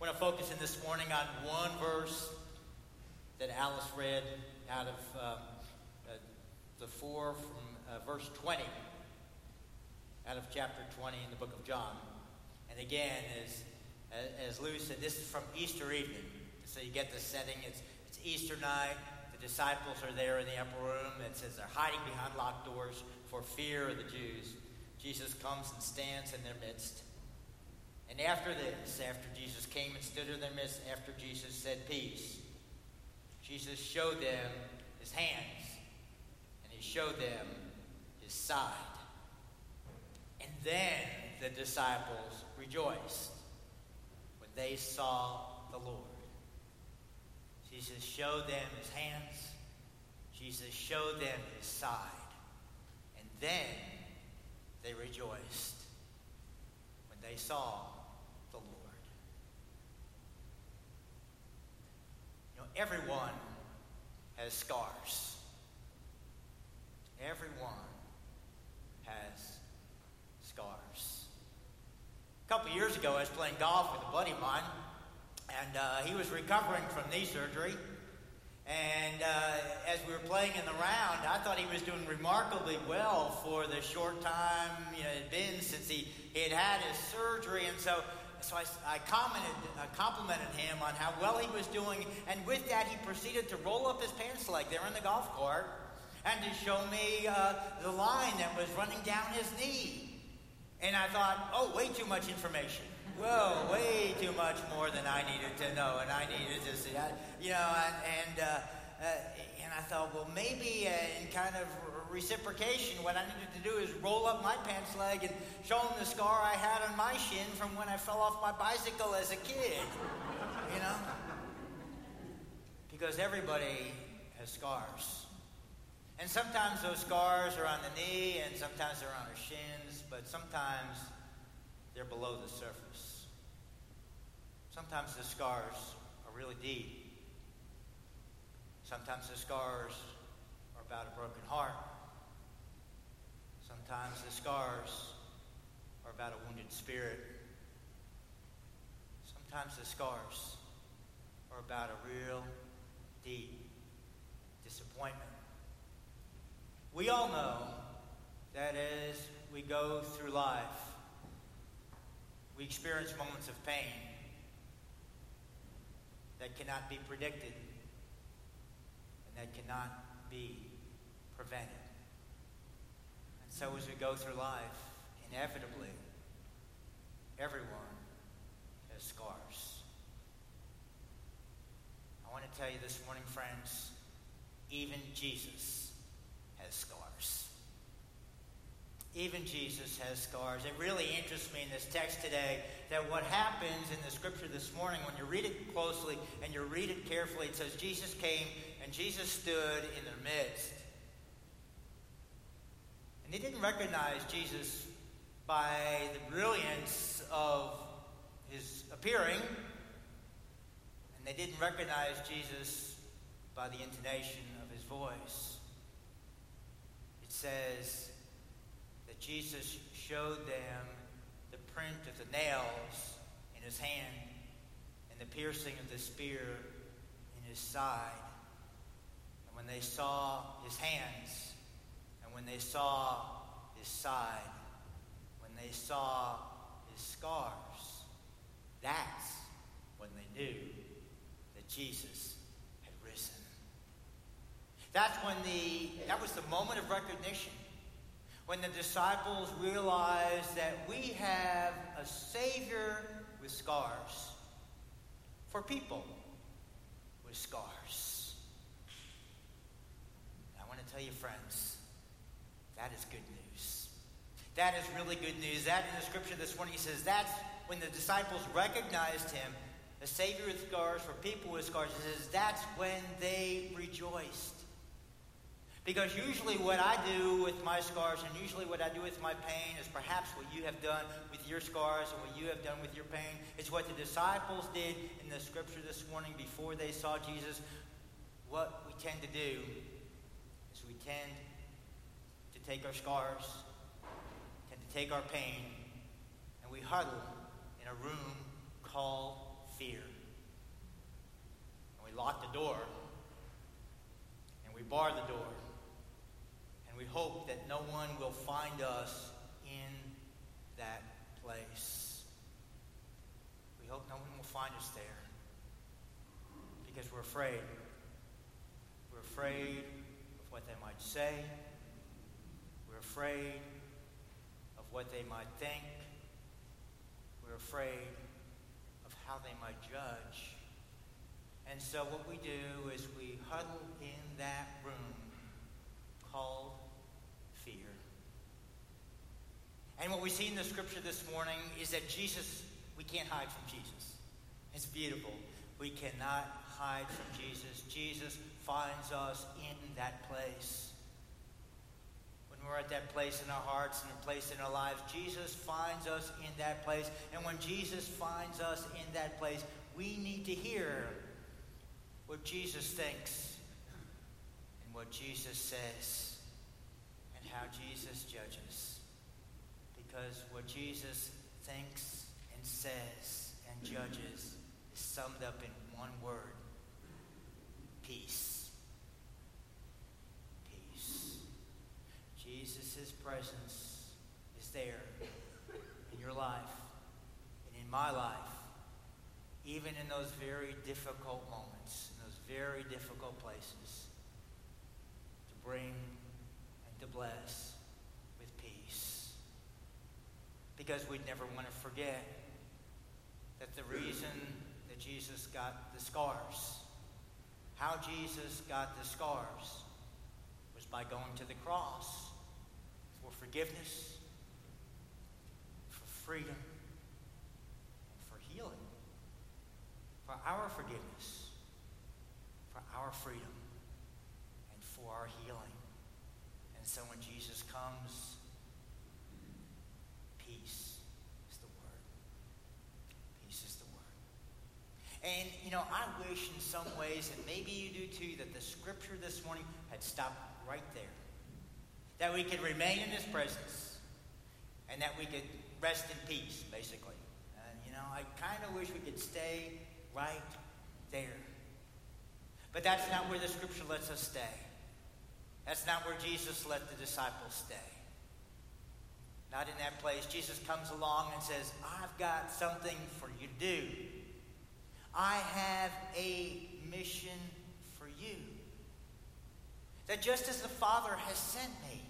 I want to focus in this morning on one verse that Alice read out of um, uh, the four from uh, verse 20, out of chapter 20 in the book of John. And again, as, as Lou said, this is from Easter evening. So you get the setting. It's, it's Easter night. The disciples are there in the upper room. It says they're hiding behind locked doors for fear of the Jews. Jesus comes and stands in their midst. And after this, after Jesus came and stood in their midst, after Jesus said peace, Jesus showed them his hands and he showed them his side. And then the disciples rejoiced when they saw the Lord. Jesus showed them his hands. Jesus showed them his side. And then they rejoiced when they saw the Lord. Know, everyone has scars. Everyone has scars. A couple years ago, I was playing golf with a buddy of mine, and uh, he was recovering from knee surgery. And uh, as we were playing in the round, I thought he was doing remarkably well for the short time you know, it had been since he, he had had his surgery. And so, so I, I commented, complimented him on how well he was doing. And with that, he proceeded to roll up his pants leg there in the golf cart and to show me uh, the line that was running down his knee. And I thought, oh, way too much information. Well, way too much more than I needed to know, and I needed to see. You know, and and, uh, uh, and I thought, well, maybe uh, in kind of reciprocation, what I needed to do is roll up my pants leg and show him the scar I had on my shin from when I fell off my bicycle as a kid. You know, because everybody has scars. And sometimes those scars are on the knee, and sometimes they're on our shins, but sometimes they're below the surface. Sometimes the scars are really deep. Sometimes the scars are about a broken heart. Sometimes the scars are about a wounded spirit. Sometimes the scars are about a real deep disappointment. We all know that as we go through life, we experience moments of pain that cannot be predicted and that cannot be prevented. So as we go through life, inevitably, everyone has scars. I want to tell you this morning, friends, even Jesus has scars. Even Jesus has scars. It really interests me in this text today that what happens in the scripture this morning, when you read it closely and you read it carefully, it says Jesus came and Jesus stood in their midst. And they didn't recognize Jesus by the brilliance of his appearing, and they didn't recognize Jesus by the intonation of his voice. It says, that Jesus showed them the print of the nails in his hand and the piercing of the spear in his side. And when they saw his hands, and when they saw his side, when they saw his scars, that's when they knew that Jesus had risen. That's when the that was the moment of recognition when the disciples realized that we have a Savior with scars for people with scars. I want to tell you, friends, that is good news. That is really good news. That in the scripture this morning, he says that's when the disciples recognized him, a Savior with scars for people with scars. He says that's when they rejoiced. Because usually what I do with my scars and usually what I do with my pain is perhaps what you have done with your scars and what you have done with your pain. It's what the disciples did in the scripture this morning before they saw Jesus. What we tend to do is we tend to take our scars, tend to take our pain, and we huddle in a room called fear. And we lock the door. And we bar the door. And we hope that no one will find us in that place. We hope no one will find us there because we're afraid. We're afraid of what they might say. Afraid of what they might think. We're afraid of how they might judge. And so what we do is we huddle in that room called fear. And what we see in the scripture this morning is that Jesus, we can't hide from Jesus. It's beautiful. We cannot hide from Jesus. Jesus finds us in that place. When we're at that place in our hearts and a place in our lives, Jesus finds us in that place. And when Jesus finds us in that place, we need to hear what Jesus thinks and what Jesus says and how Jesus judges. Because what Jesus thinks and says and judges is summed up in one word peace. Peace. Jesus' presence is there in your life and in my life, even in those very difficult moments, in those very difficult places, to bring and to bless with peace. Because we'd never want to forget that the reason that Jesus got the scars, how Jesus got the scars, was by going to the cross for forgiveness, for freedom, and for healing, for our forgiveness, for our freedom, and for our healing. And so when Jesus comes, peace is the word. Peace is the word. And, you know, I wish in some ways, and maybe you do too, that the scripture this morning had stopped right there. That we could remain in his presence and that we could rest in peace, basically. And, you know, I kind of wish we could stay right there. But that's not where the scripture lets us stay. That's not where Jesus let the disciples stay. Not in that place. Jesus comes along and says, I've got something for you to do. I have a mission for you. That just as the Father has sent me,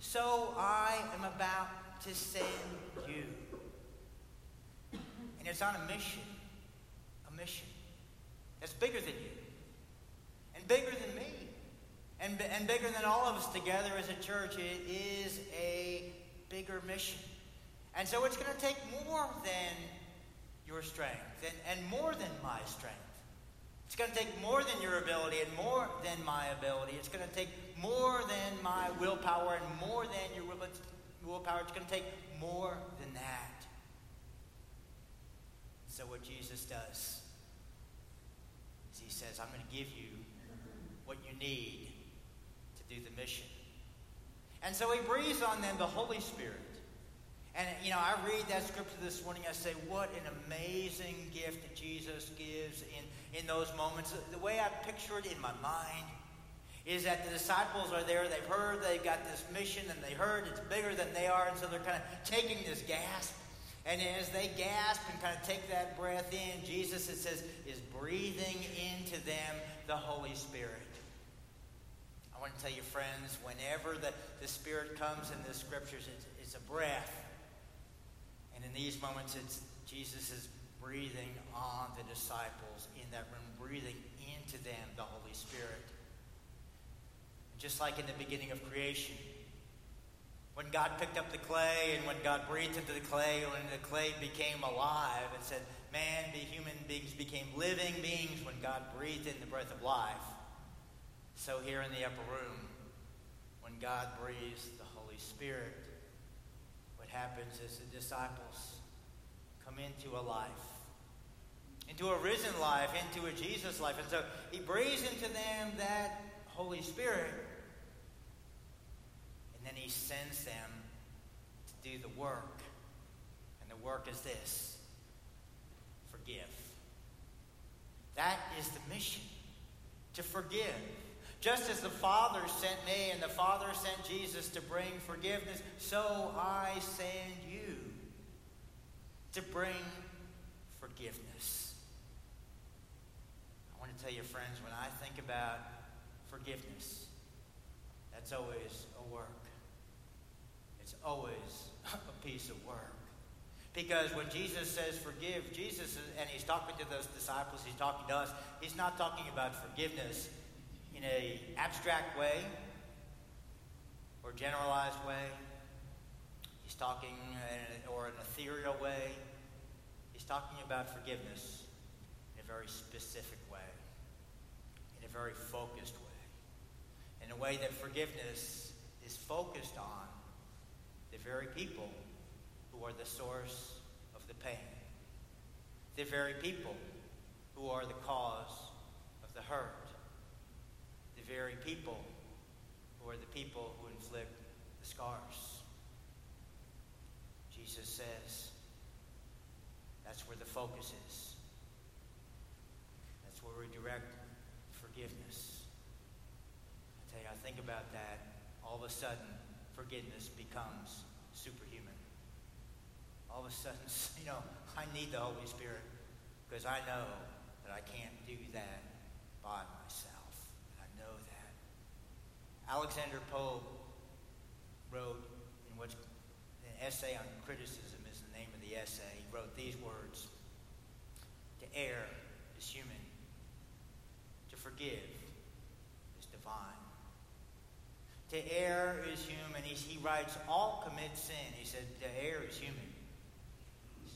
so I am about to send you. And it's on a mission. A mission that's bigger than you. And bigger than me. And, and bigger than all of us together as a church. It is a bigger mission. And so it's going to take more than your strength and, and more than my strength. It's going to take more than your ability and more than my ability. It's going to take more than my willpower and more than your willpower. It's going to take more than that. So, what Jesus does is he says, I'm going to give you what you need to do the mission. And so he breathes on them the Holy Spirit. And, you know, I read that scripture this morning. I say, what an amazing gift Jesus gives in, in those moments. The way I picture it in my mind is that the disciples are there. They've heard they've got this mission and they heard it's bigger than they are. And so they're kind of taking this gasp. And as they gasp and kind of take that breath in, Jesus, it says, is breathing into them the Holy Spirit. I want to tell you, friends, whenever the, the Spirit comes in the scriptures, it's, it's a breath. And in these moments, it's Jesus is breathing on the disciples in that room, breathing into them the Holy Spirit. Just like in the beginning of creation, when God picked up the clay and when God breathed into the clay, when the clay became alive and said, man, the human beings became living beings when God breathed in the breath of life. So here in the upper room, when God breathes the Holy Spirit, what happens is the disciples come into a life, into a risen life, into a Jesus life. And so he breathes into them that Holy Spirit, and then he sends them to do the work. And the work is this forgive. That is the mission. to forgive. Just as the Father sent me and the Father sent Jesus to bring forgiveness, so I send you to bring forgiveness. I want to tell you, friends, when I think about forgiveness, that's always a work. It's always a piece of work. Because when Jesus says forgive, Jesus, is, and he's talking to those disciples, he's talking to us, he's not talking about forgiveness in a abstract way or generalized way. He's talking in, or an ethereal way. He's talking about forgiveness in a very specific way, in a very focused way, in a way that forgiveness is focused on the very people who are the source of the pain, the very people who are the cause of the hurt, the very people who are the people who inflict the scars. Jesus says that's where the focus is. That's where we direct forgiveness. I tell you, I think about that, all of a sudden, forgiveness becomes superhuman all of a sudden, you know, I need the Holy Spirit because I know that I can't do that by myself. I know that. Alexander Pope wrote in what's an essay on criticism is the name of the essay. He wrote these words To err is human, to forgive is divine. To err is human. He, he writes, all commit sin. He said, to err is human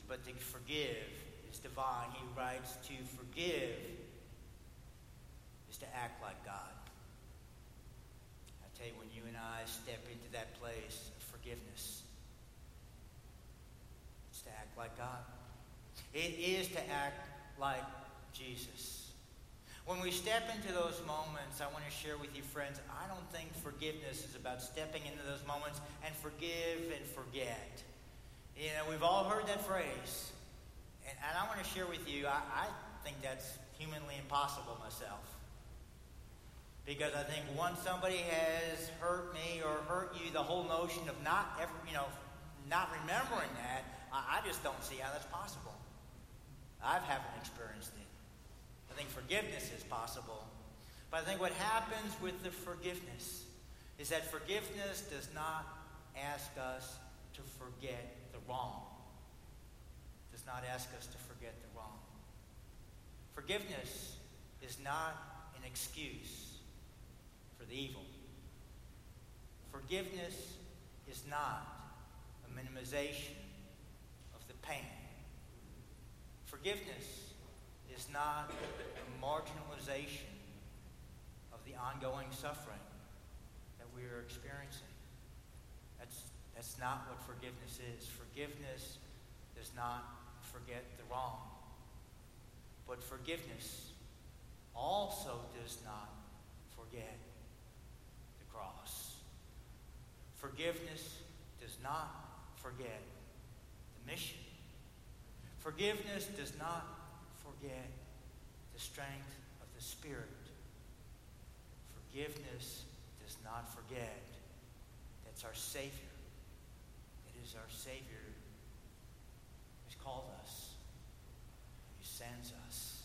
but to forgive is divine. He writes, to forgive is to act like God. I tell you, when you and I step into that place of forgiveness, it's to act like God. It is to act like Jesus. When we step into those moments, I want to share with you, friends, I don't think forgiveness is about stepping into those moments and forgive and forget. You know, we've all heard that phrase. And, and I want to share with you, I, I think that's humanly impossible myself. Because I think once somebody has hurt me or hurt you, the whole notion of not ever, you know, not remembering that, I, I just don't see how that's possible. I haven't experienced it. I think forgiveness is possible. But I think what happens with the forgiveness is that forgiveness does not ask us to forget the wrong. Does not ask us to forget the wrong. Forgiveness is not an excuse for the evil. Forgiveness is not a minimization of the pain. Forgiveness is not a marginalization of the ongoing suffering that we are experiencing. That's not what forgiveness is. Forgiveness does not forget the wrong. But forgiveness also does not forget the cross. Forgiveness does not forget the mission. Forgiveness does not forget the strength of the Spirit. Forgiveness does not forget that's our Savior It is our Savior who's called us, who sends us.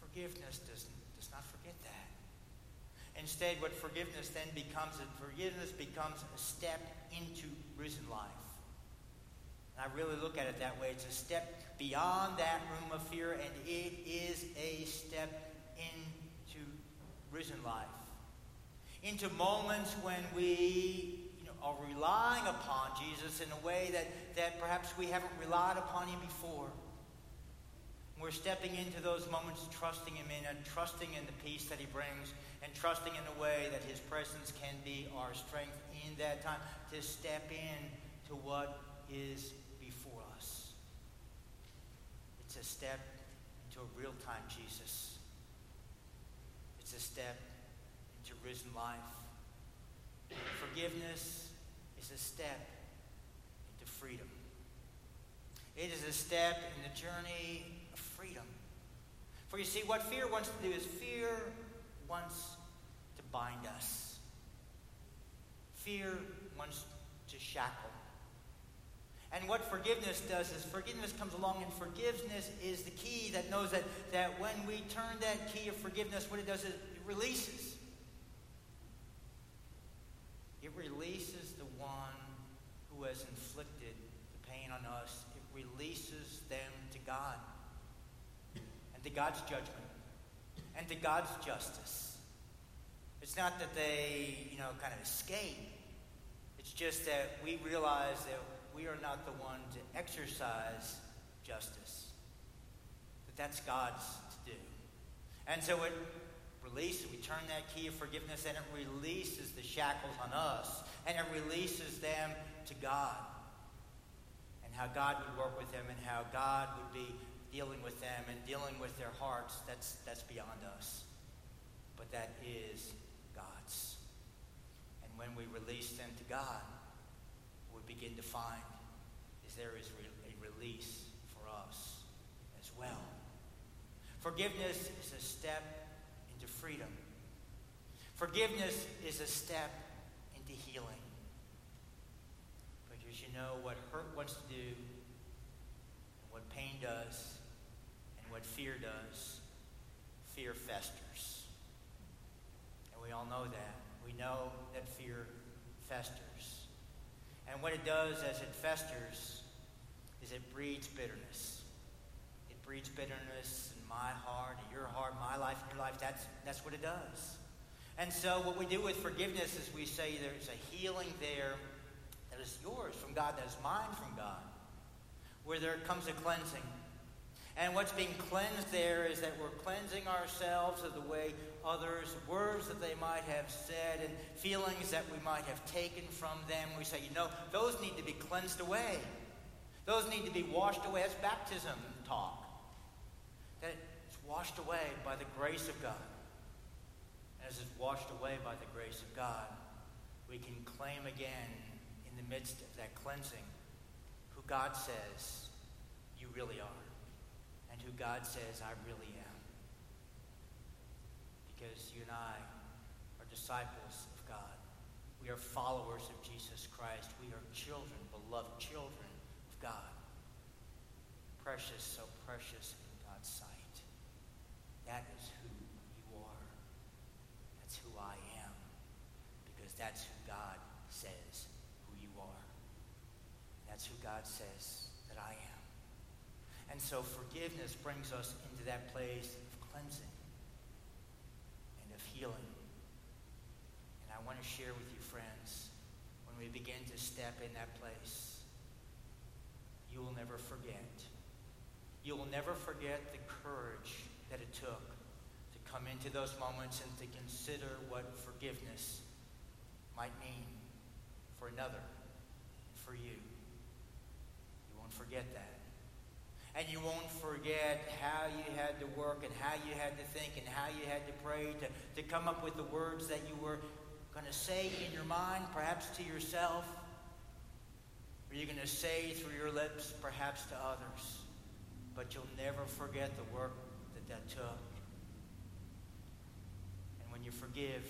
Forgiveness does, does not forget that. Instead, what forgiveness then becomes, and forgiveness becomes a step into risen life. I really look at it that way. It's a step beyond that room of fear, and it is a step into risen life. Into moments when we are relying upon Jesus in a way that, that perhaps we haven't relied upon him before. We're stepping into those moments, trusting him in and trusting in the peace that he brings and trusting in the way that his presence can be our strength in that time to step in to what is. It's a step into a real time Jesus. It's a step into risen life. Forgiveness is a step into freedom. It is a step in the journey of freedom. For you see, what fear wants to do is fear wants to bind us. Fear wants to shackle. And what forgiveness does is forgiveness comes along, and forgiveness is the key that knows that, that when we turn that key of forgiveness, what it does is it releases. It releases the one who has inflicted the pain on us. It releases them to God and to God's judgment and to God's justice. It's not that they, you know, kind of escape. It's just that we realize that we are not the one to exercise justice. That that's God's to do. And so it releases, we turn that key of forgiveness and it releases the shackles on us. And it releases them to God. And how God would work with them and how God would be dealing with them and dealing with their hearts, that's, that's beyond us. But that is God's. And when we release them to God, begin to find is there is a release for us as well. Forgiveness is a step into freedom. Forgiveness is a step into healing. Because you know what hurt wants to do, what pain does, and what fear does. Fear festers. And we all know that. We know that fear festers. And what it does as it festers is it breeds bitterness. It breeds bitterness in my heart, in your heart, my life, your life. That's, that's what it does. And so what we do with forgiveness is we say there's a healing there that is yours from God, that is mine from God, where there comes a cleansing. And what's being cleansed there is that we're cleansing ourselves of the way others, words that they might have said, and feelings that we might have taken from them. We say, you know, those need to be cleansed away. Those need to be washed away. That's baptism talk. That it's washed away by the grace of God. As it's washed away by the grace of God, we can claim again in the midst of that cleansing who God says you really are and who God says I really am because you and I are disciples of God. We are followers of Jesus Christ. We are children, beloved children of God. Precious, so precious in God's sight. That is who you are. That's who I am. Because that's who God says who you are. That's who God says that I am. And so forgiveness brings us into that place of cleansing and of healing. And I want to share with you, friends, when we begin to step in that place, you will never forget. You will never forget the courage that it took to come into those moments and to consider what forgiveness might mean for another, for you. You won't forget that. And you won't forget how you had to work and how you had to think and how you had to pray to, to come up with the words that you were going to say in your mind, perhaps to yourself. Or you're going to say through your lips, perhaps to others. But you'll never forget the work that that took. And when you forgive,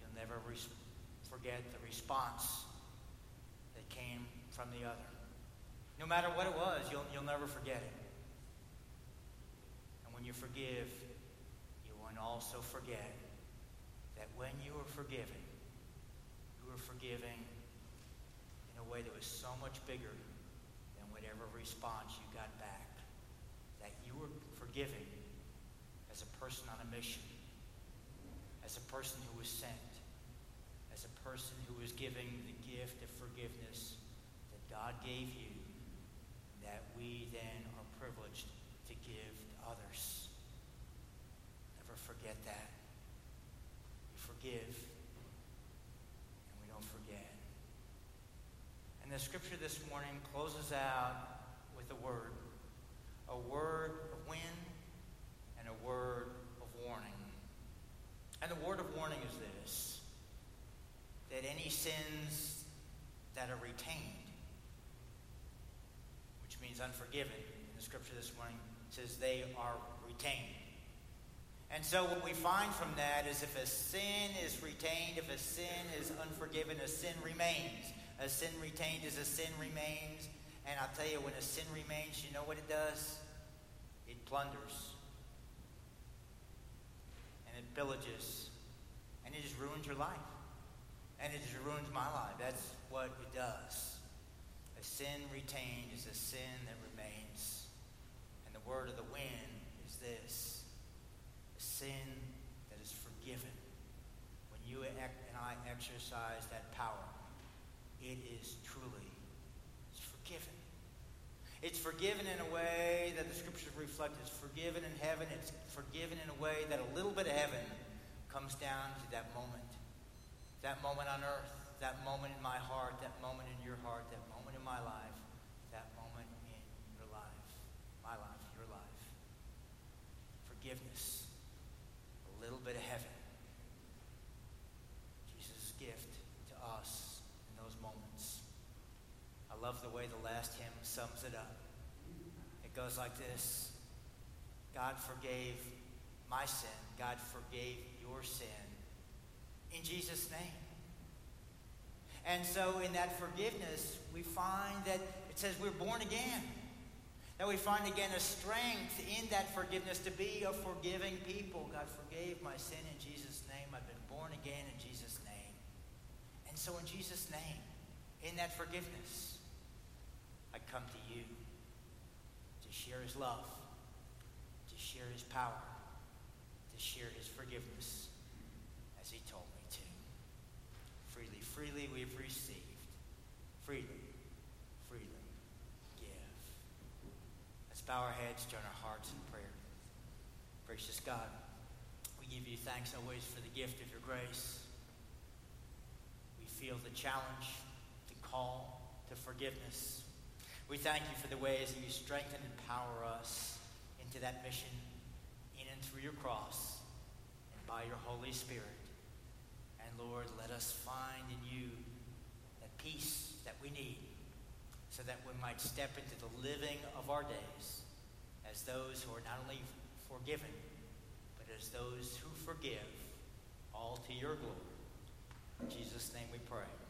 you'll never res- forget the response that came from the other. No matter what it was, you'll, you'll never forget it. And when you forgive, you won't also forget that when you were forgiven, you were forgiving in a way that was so much bigger than whatever response you got back. That you were forgiving as a person on a mission, as a person who was sent, as a person who was giving the gift of forgiveness that God gave you that we then are privileged to give to others. Never forget that. We forgive and we don't forget. And the scripture this morning closes out with a word a word of wind and a word of warning. And the word of warning is this that any sins that are retained means unforgiven the scripture this morning, says they are retained. And so what we find from that is if a sin is retained, if a sin is unforgiven, a sin remains. A sin retained is a sin remains. And I'll tell you, when a sin remains, you know what it does? It plunders. And it pillages. And it just ruins your life. And it just ruins my life. That's what it does. Sin retained is a sin that remains. And the word of the wind is this a sin that is forgiven. When you and I exercise that power, it is truly it's forgiven. It's forgiven in a way that the scriptures reflect. It's forgiven in heaven. It's forgiven in a way that a little bit of heaven comes down to that moment. That moment on earth, that moment in my heart, that moment in your heart, that moment my life, that moment in your life, my life, your life. Forgiveness a little bit of heaven. Jesus' gift to us in those moments. I love the way the last hymn sums it up. It goes like this God forgave my sin, God forgave your sin in Jesus' name. And so, in that forgiveness, we find that it says we're born again. That we find again a strength in that forgiveness to be a forgiving people. God forgave my sin in Jesus' name. I've been born again in Jesus' name. And so, in Jesus' name, in that forgiveness, I come to you to share his love, to share his power, to share his forgiveness as he told me. Freely, we've received. Freely freely give. Let's bow our heads, join our hearts in prayer. Gracious God, we give you thanks always for the gift of your grace. We feel the challenge, the call to forgiveness. We thank you for the ways that you strengthen and empower us into that mission in and through your cross and by your Holy Spirit. Lord, let us find in you that peace that we need so that we might step into the living of our days as those who are not only forgiven, but as those who forgive, all to your glory. In Jesus' name we pray.